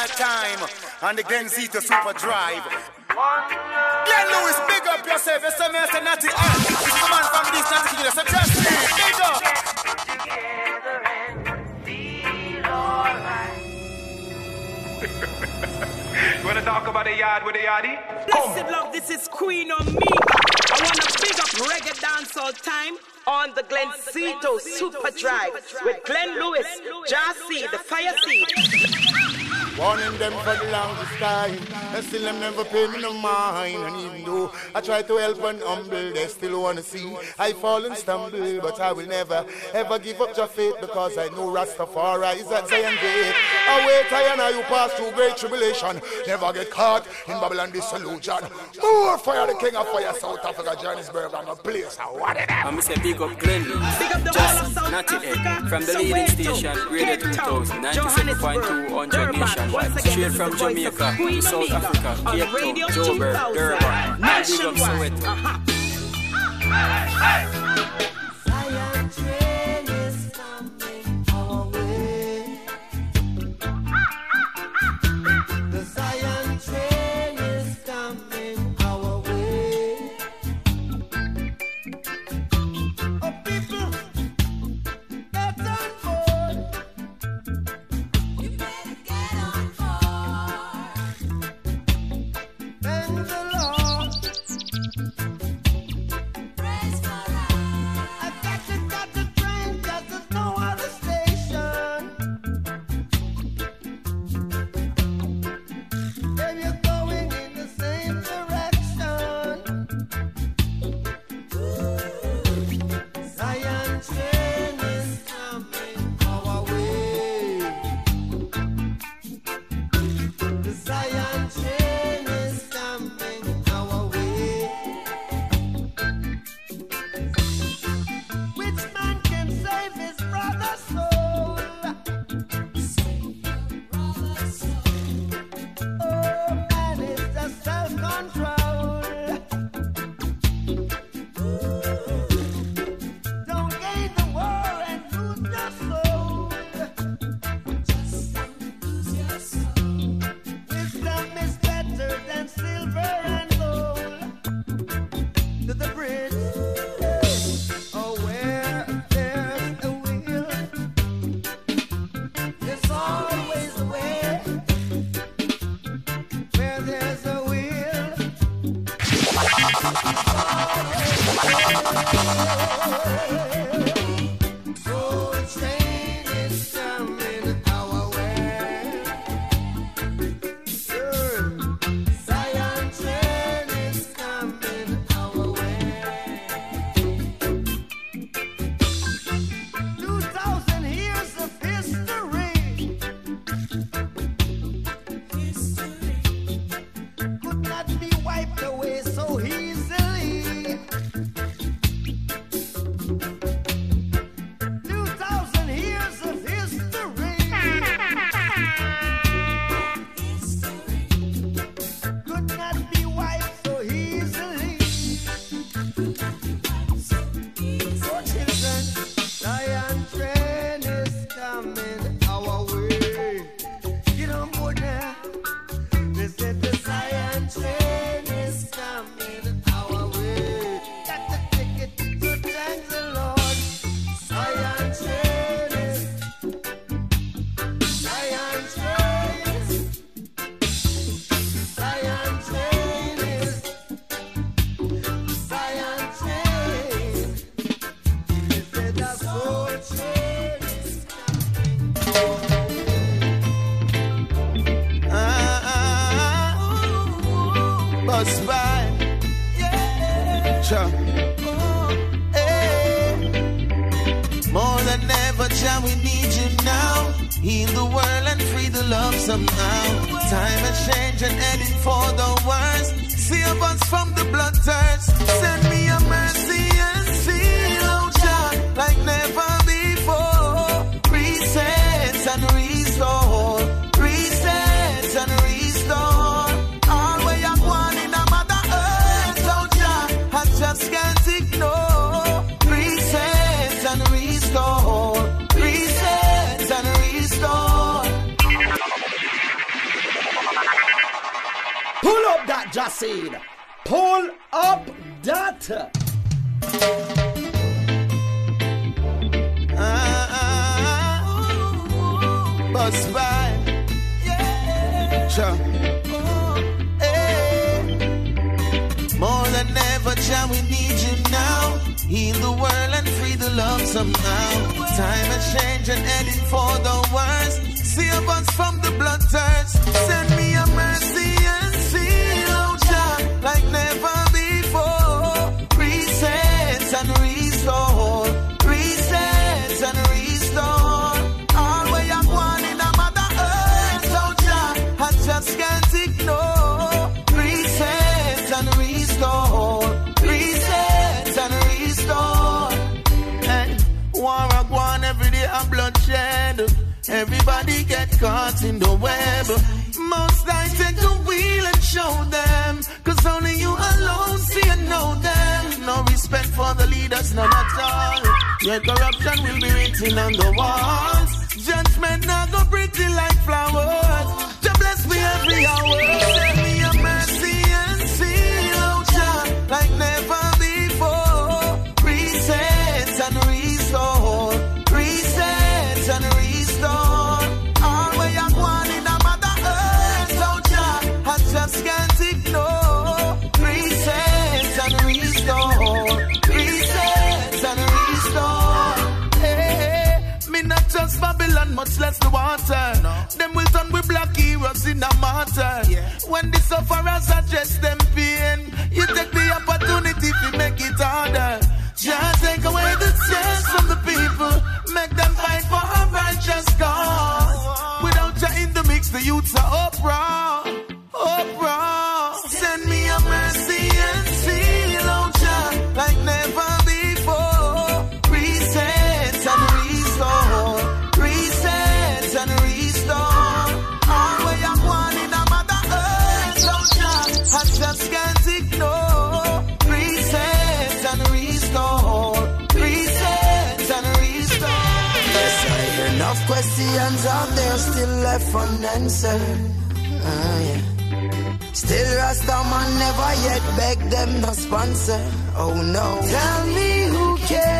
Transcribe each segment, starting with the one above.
all time. And the Glenzito Superdrive. Glen Lewis, big up yourself. You say me, I say natty. Come on from this natty killer. So just big up. you wanna talk about the yard with the yardie? Blessed love, this is Queen Omega. I wanna big up reggae dance all time on the Glenzito Superdrive with Glen Lewis, Jah Seed, the Fire Seed. Warning them for the longest time. And still them never pay me no mind. And even though I try to help and humble, they still wanna see I fall and stumble. But I will never ever give up your faith because I know Rastafari is at Zion gate. I wait, I and I you pass through great tribulation. Never get caught in Babylon disillusion. More fire, the king of fire, South Africa, Johannesburg, and a place. What it I'm gonna say big up Glen Just not it. From the leading station, Radio 2000, 97.2 on Nation. Straight from Jamaica, South Africa, Cape Town, Joburg, Durban. Big up Soweto. Uh-huh. Seed. Pull up that. Uh, bus. Yeah. Sure. Hey. More than ever, child, we need you now. Heal the world and free the love somehow. Time has changed and heading for the worst. Save us from the blood thirst. Send leaders, none at all. Your corruption will be written on the walls. Judgment now go pretty like flowers. Just bless me every hour. In a martyr. When the sufferers address them pain, you take the opportunity to make it harder. Just take away the chance from the people, make them fight for a righteous cause. Oh. Without you in the mix, the youths are uproar. Left unanswered. Ah, yeah. Still Rastaman never yet beg them no sponsor. Oh no. Tell me who cares?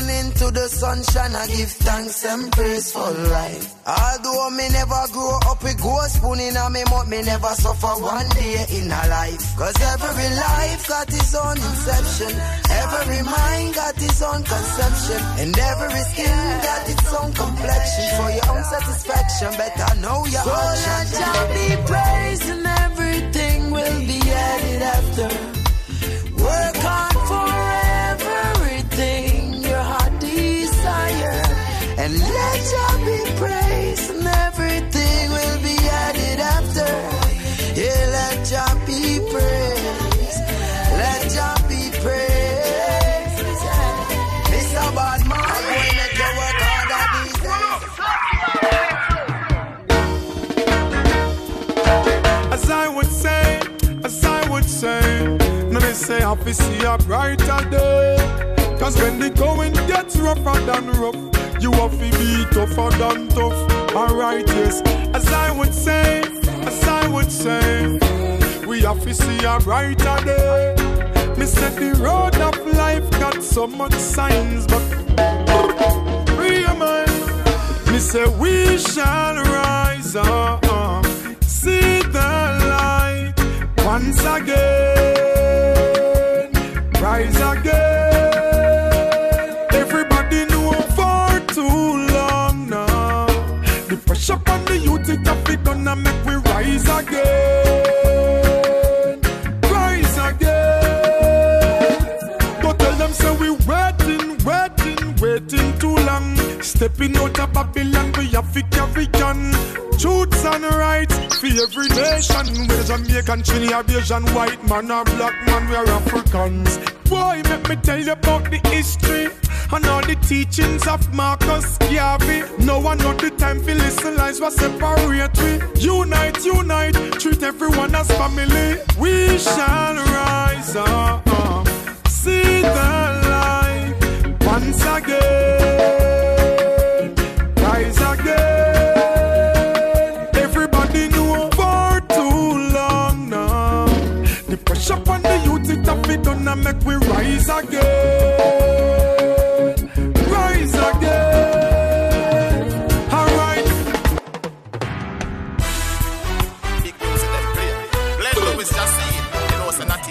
Morning to the sunshine, I give thanks and praise for life. Although me never grow up with gold spoon in a me mouth, me never suffer one day in a life. Cause every life got its own inception. Every mind got its own conception. And every skin got its own complexion. For your own satisfaction, better know your so let I fi see a brighter day. Cause when the going gets rougher than rough, you have to be tougher than tough. Alright, yes. As I would say, as I would say, we have to see a brighter day. Me said the road of life got so much signs, but mind. Me say we shall rise up, see the light once again, Stepping out of Babylon, we have to carry on. Truths and rights for every nation. Whether Jamaican, Trinidad, Asian, white man or black man, we are Africans. Boy, let me tell you about the history and all the teachings of Marcus Garvey. No one know the time for listen lies what separate we. Unite, unite, treat everyone as family. We shall rise up, see the light once again, and make we rise again, rise again. Alright. Big music them play. Lewis just it. You know, it's not.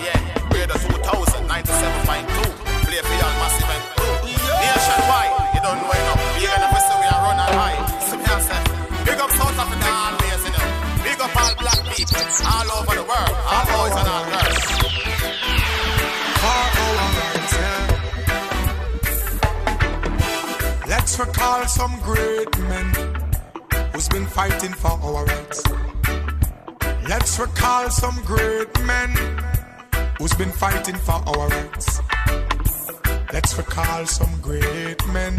Radar 2000, 97.2. Play for y'all massive and crew. Nationwide, you don't know enough. Enough to say we are running high. So me big up South Africa always, you know. Big up all black people all over the world. All boys and all girls. Recall some great men who's been fighting for our rights. Let's recall some great men who's been fighting for our rights. Let's recall some great men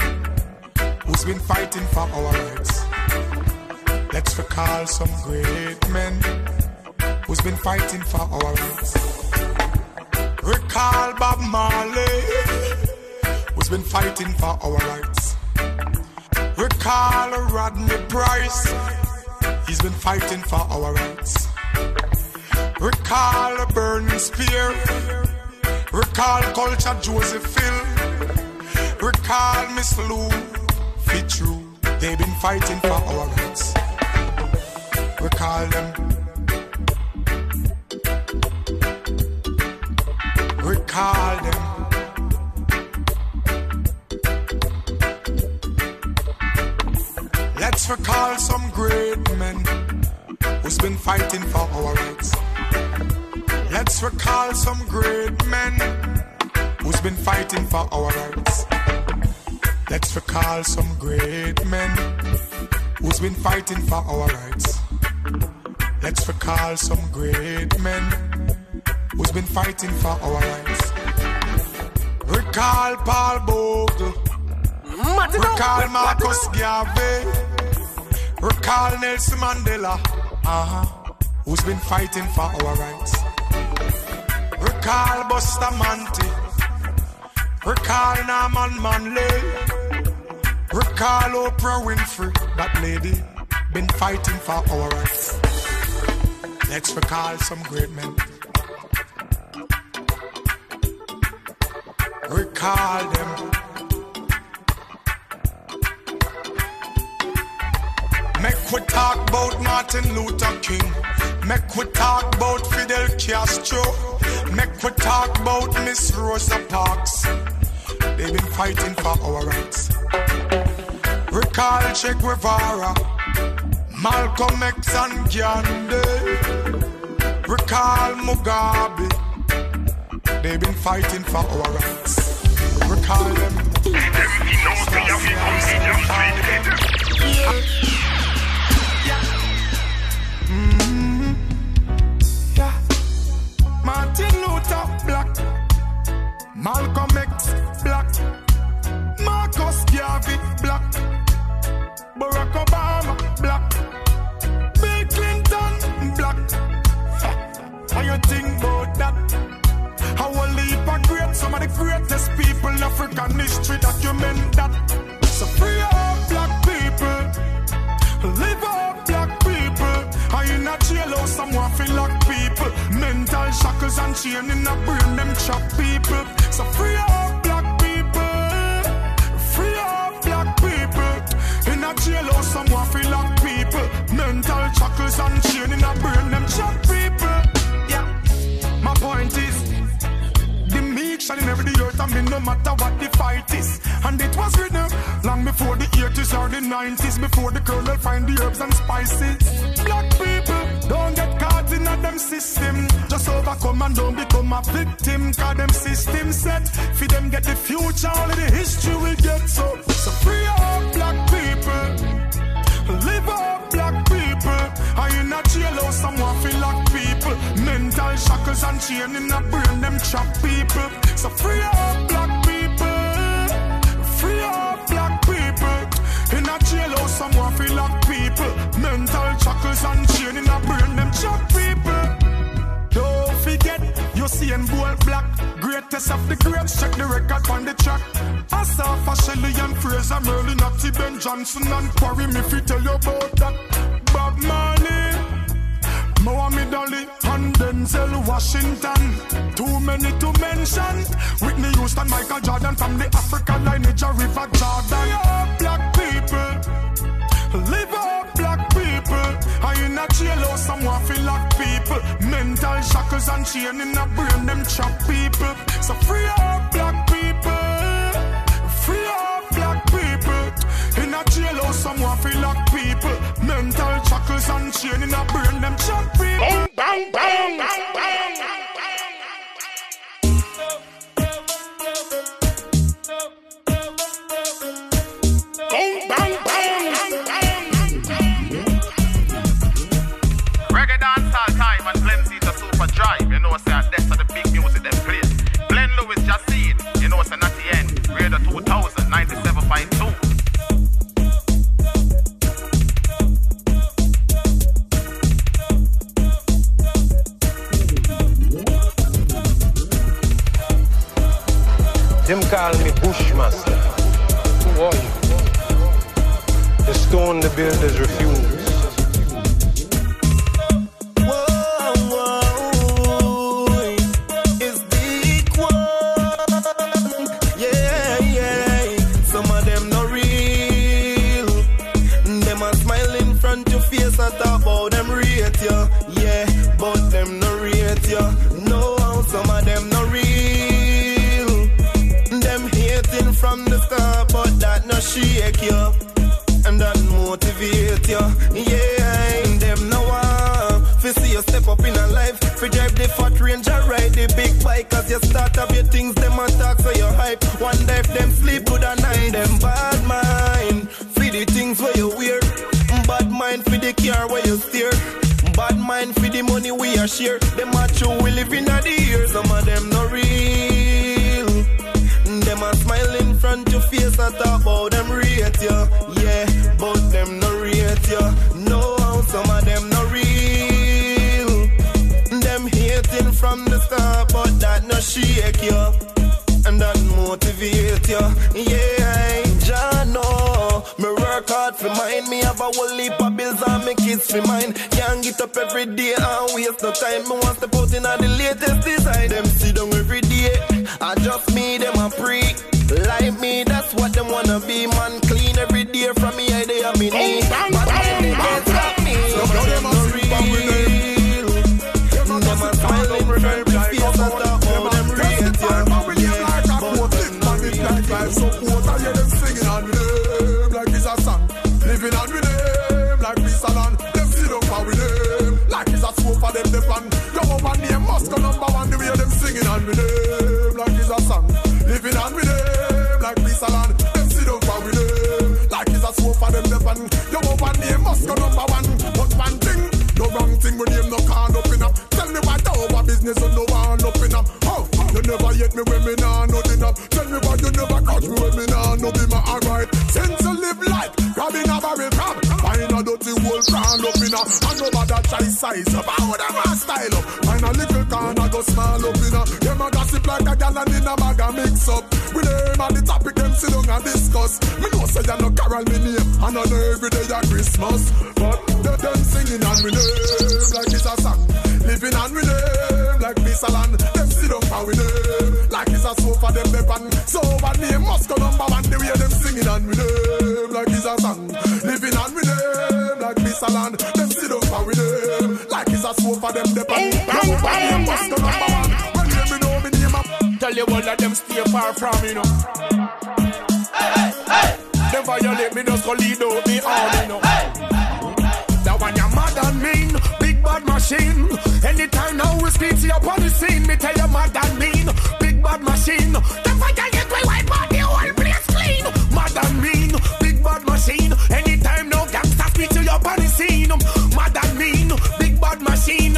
who's been fighting for our rights. Let's recall some great men who's been fighting for our rights. Recall Bob Marley, who's been fighting for our rights. Recall Rodney Price, he's been fighting for our rights. Recall Burning Spear, recall Culture Joseph Hill, recall Miss Lou Fitzroy, they've been fighting for our rights. Recall them. Recall some great men who's been fighting for our rights. Let's recall some great men who's been fighting for our rights. Let's recall some great men who's been fighting for our rights. Let's recall some great men who's been fighting for our rights. Recall Paul Bogle. Recall Marcus Garvey. Recall Nelson Mandela. Uh-huh. Who's been fighting for our rights. Recall Buster Manti. Recall Norman Manley. Recall Oprah Winfrey. That lady been fighting for our rights. Let's recall some great men. recall them. We talk about Martin Luther King. Make we talk about Fidel Castro. Make we talk about Miss Rosa Parks. They've been fighting for our rights. Recall Che Guevara, Malcolm X and Gandhi. Recall Mugabe. They've been fighting for our rights. Recall them. Mhm. African history document that. So free up black people, live up black people. I in a jailhouse, someone feel like people. Mental shackles and chain in a brain, them trap people. So free up black people, free up black people. In a jailhouse, someone feel like people. Mental shackles and chain in a brain, them trap people. Yeah, my point is. Nation in every earth. I mean, no matter what the fight is. And it was written long before the 80s or the 90s, before the colonel find the herbs and spices. Black people don't get caught in a them system. Just overcome and don't become a victim. Cause them system set. For them get the future, only the history will get so. So free up black people. Shackles and chain in a brain, them trap people. So free up black people. Free up black people. In a jail or someone feel like people. Mental shackles and chain in a brain, them trap people. Don't forget, you're seeing bold black. Greatest of the greats, check the record on the track. I saw for Shelly and Fraser, Merlene Ottey, Ben Johnson, and Quarrie, me fi tell you about Washington. Too many to mention. Whitney Houston, Michael Jordan, from the Africa lineage of River Jordan. Yeah, black people, live up black people. I in a jail or someone feel like people. Mental shackles and chain in a brain, them trap people. So free up black people. People. In a jail or someone feel like people. Mental shackles and chain in a brain, them trap people. Bang, bang, bang, bang, Bang, But them no rate ya. No, some of them no real. Them hating from the start, but that no shake ya. And that motivate ya. Yeah, them no one. Fi see you step up in a life. Fi drive the fat range and ride the big bike. As you start up your things, them attack so you hype. Wonder if them sleep good at night. Them bad mind. Fi the things where you wear. Bad mind for the car where you steer. Share. Them a true we live in the years. Some of them no real. Them a smile in front your face and talk about them rate ya. Yeah, but them no rate ya. No, some of them no real. Them hating from the start, but that no shake ya. And that motivate ya. Yeah. Me work hard for mine. Me have a whole heap of bills and me kids for mine. Can't get up every day and waste no time. Me want to put in all the latest design. Them sit down every day. I just me, them a pre. Like me, that's what them wanna be. Man, clean every day from me, I they have me knee. But when they can't stop me, some of them no real. Them a smile in front of me, face and talk about them rate, yeah. But them no Life support, I hear them name must go number one. The way them singing on with them like it's a song. Living on with them like peace and land. Them sit down for with them like it's a for them the pan. Come up and name must go number one. But one thing, no wrong thing when name no can up in up. Tell me what our business and no one up in up. Oh, you never yet me when me nah nothing up. Tell me why you never catch me when me nah no be my alright. Since you live life, grabbing a barrel crab. Find a dirty hole crown up in a. And nobody try size up. How them a style up. A go small up in a. Them a gossip like a gal and in a bag a mix up. With them at the topic them sit down and discuss. Me know say you no carol me name. And know every day a Christmas. But they them singing and me name like it's a song. Living on with them like this a. Them sit down and with them like it's a sofa them they pan. So what name must go number one. The way them singing and with them of them stay far from me, you know. Hey, hey, hey. Them violate me, just go lead out me army, you know. That one mad and mean, big bad machine. Anytime now we speak to you upon the scene, me tell you mad and mean, big bad machine. Them violate we wipe out the whole place clean. Mad and mean, big bad machine. Anytime now gangsters speak to you upon the scene, and mean, big bad machine.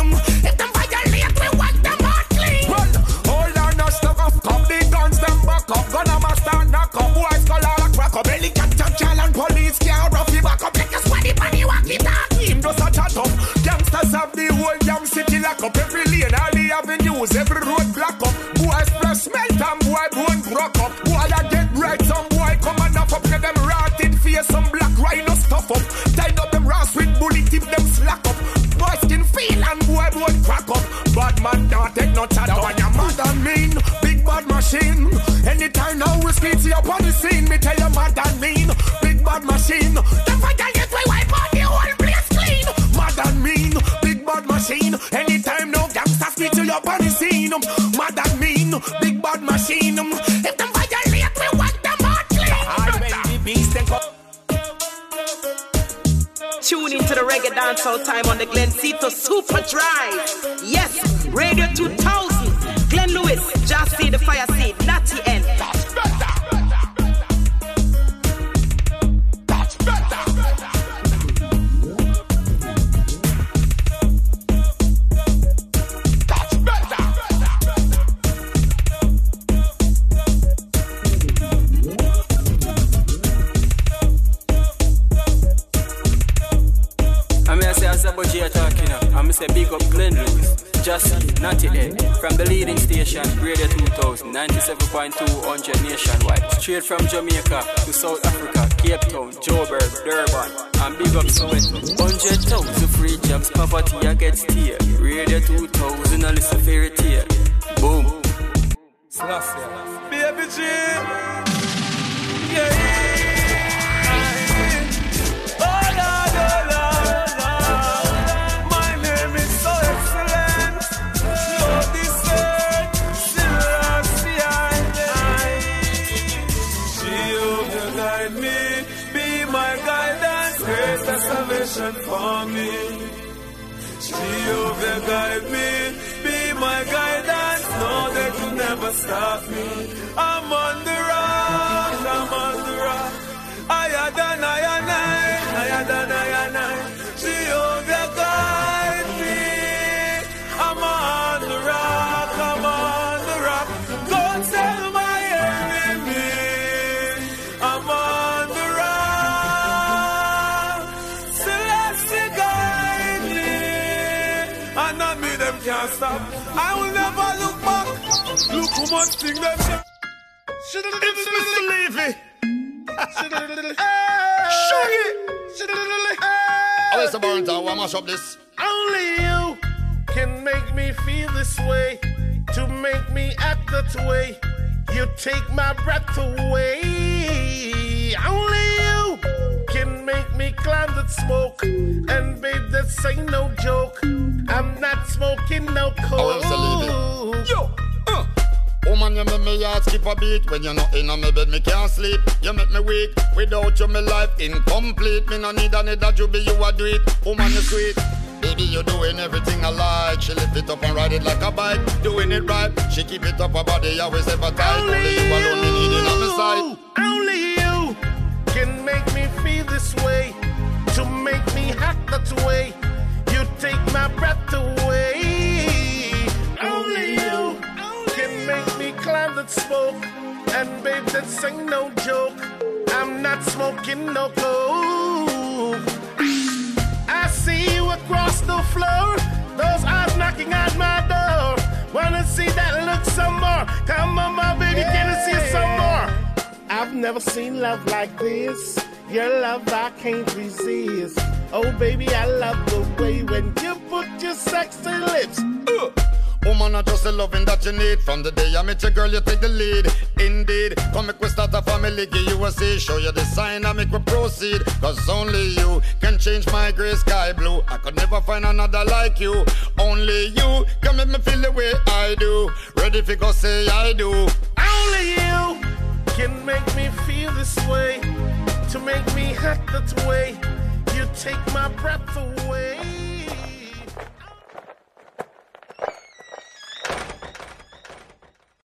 Avenues, every road block up. Boys flesh melt and boy bone broke up. Boy I get right, some boy come and knock up, get them rotted face, some black rhino stuff up. Tied up them rats with bullet tip, them slack up. Boy skin feel and boy bone crack up. Bad man don't take no chat up. And mad and mean, big bad machine. Anytime now we speak to you upon the scene, me tell you mad and mean, big bad machine. Gangsters speak to the scene, um, mad and mean, big bad machine. Um. If them violate, we wipe them out clean. I when the beast then come. Tune into the reggae dancehall time on the Glencito Super Drive. Yes, Radio 2000. Glenn Lewis, Jah Seed the Fire Seed, Natty N. from Jamaica to South Africa, Cape Town, Joburg, Durban, and big up Soweto. 100,000 free jams, poverty, I get steer. Radio 2000, I listen fairy tale. Boom. Baby G. Jehovah, guide me. Be my guidance. No, they could never stop me. I'm on the rock. I'm on the rock. Higher than I and I. Higher than I and I. Jehovah, guide can't stop. I will never look back. Look how much thing them say. It's Mr. Levy. Oh, it's a burn down. Why mash up this? Only you can make me feel this way, to make me act that way. You take my breath away. Only you can make me climb that smoke, and babe, that's ain't no joke. I'm not smoking no coke. Yo, uh. Woman, you make me heart skip a beat. When you're not in my bed, me can't sleep. You make me weak. Without you, my life incomplete. Me no need another juby, you a do it Woman, you sweet. Baby, you doing everything I like. She lift it up and ride it like a bike. Doing it right. She keep it up her body, always ever tight. Only you alone, me needing on my side. Only you can make me feel this way, to make me act that way. Take my breath away. Only you can make me climb that smoke, and babe, that's ain't no joke. I'm not smoking no coke. I see you across the floor, those eyes knocking at my door. Wanna see that look some more? Come on, my baby, can I see it some more? I've never seen love like this. Your love I can't resist. Oh baby, I love the way when you put your sexy lips. Uh, Woman, I just the loving that you need. From the day I met your girl, you take the lead. Indeed, come make we start a family, give you a say. Show you the sign, I make we proceed. Cause only you can change my gray sky blue. I could never find another like you. Only you can make me feel the way I do. Ready if you go say I do. Only you can make me feel this way. To make me act that way. You take my breath away.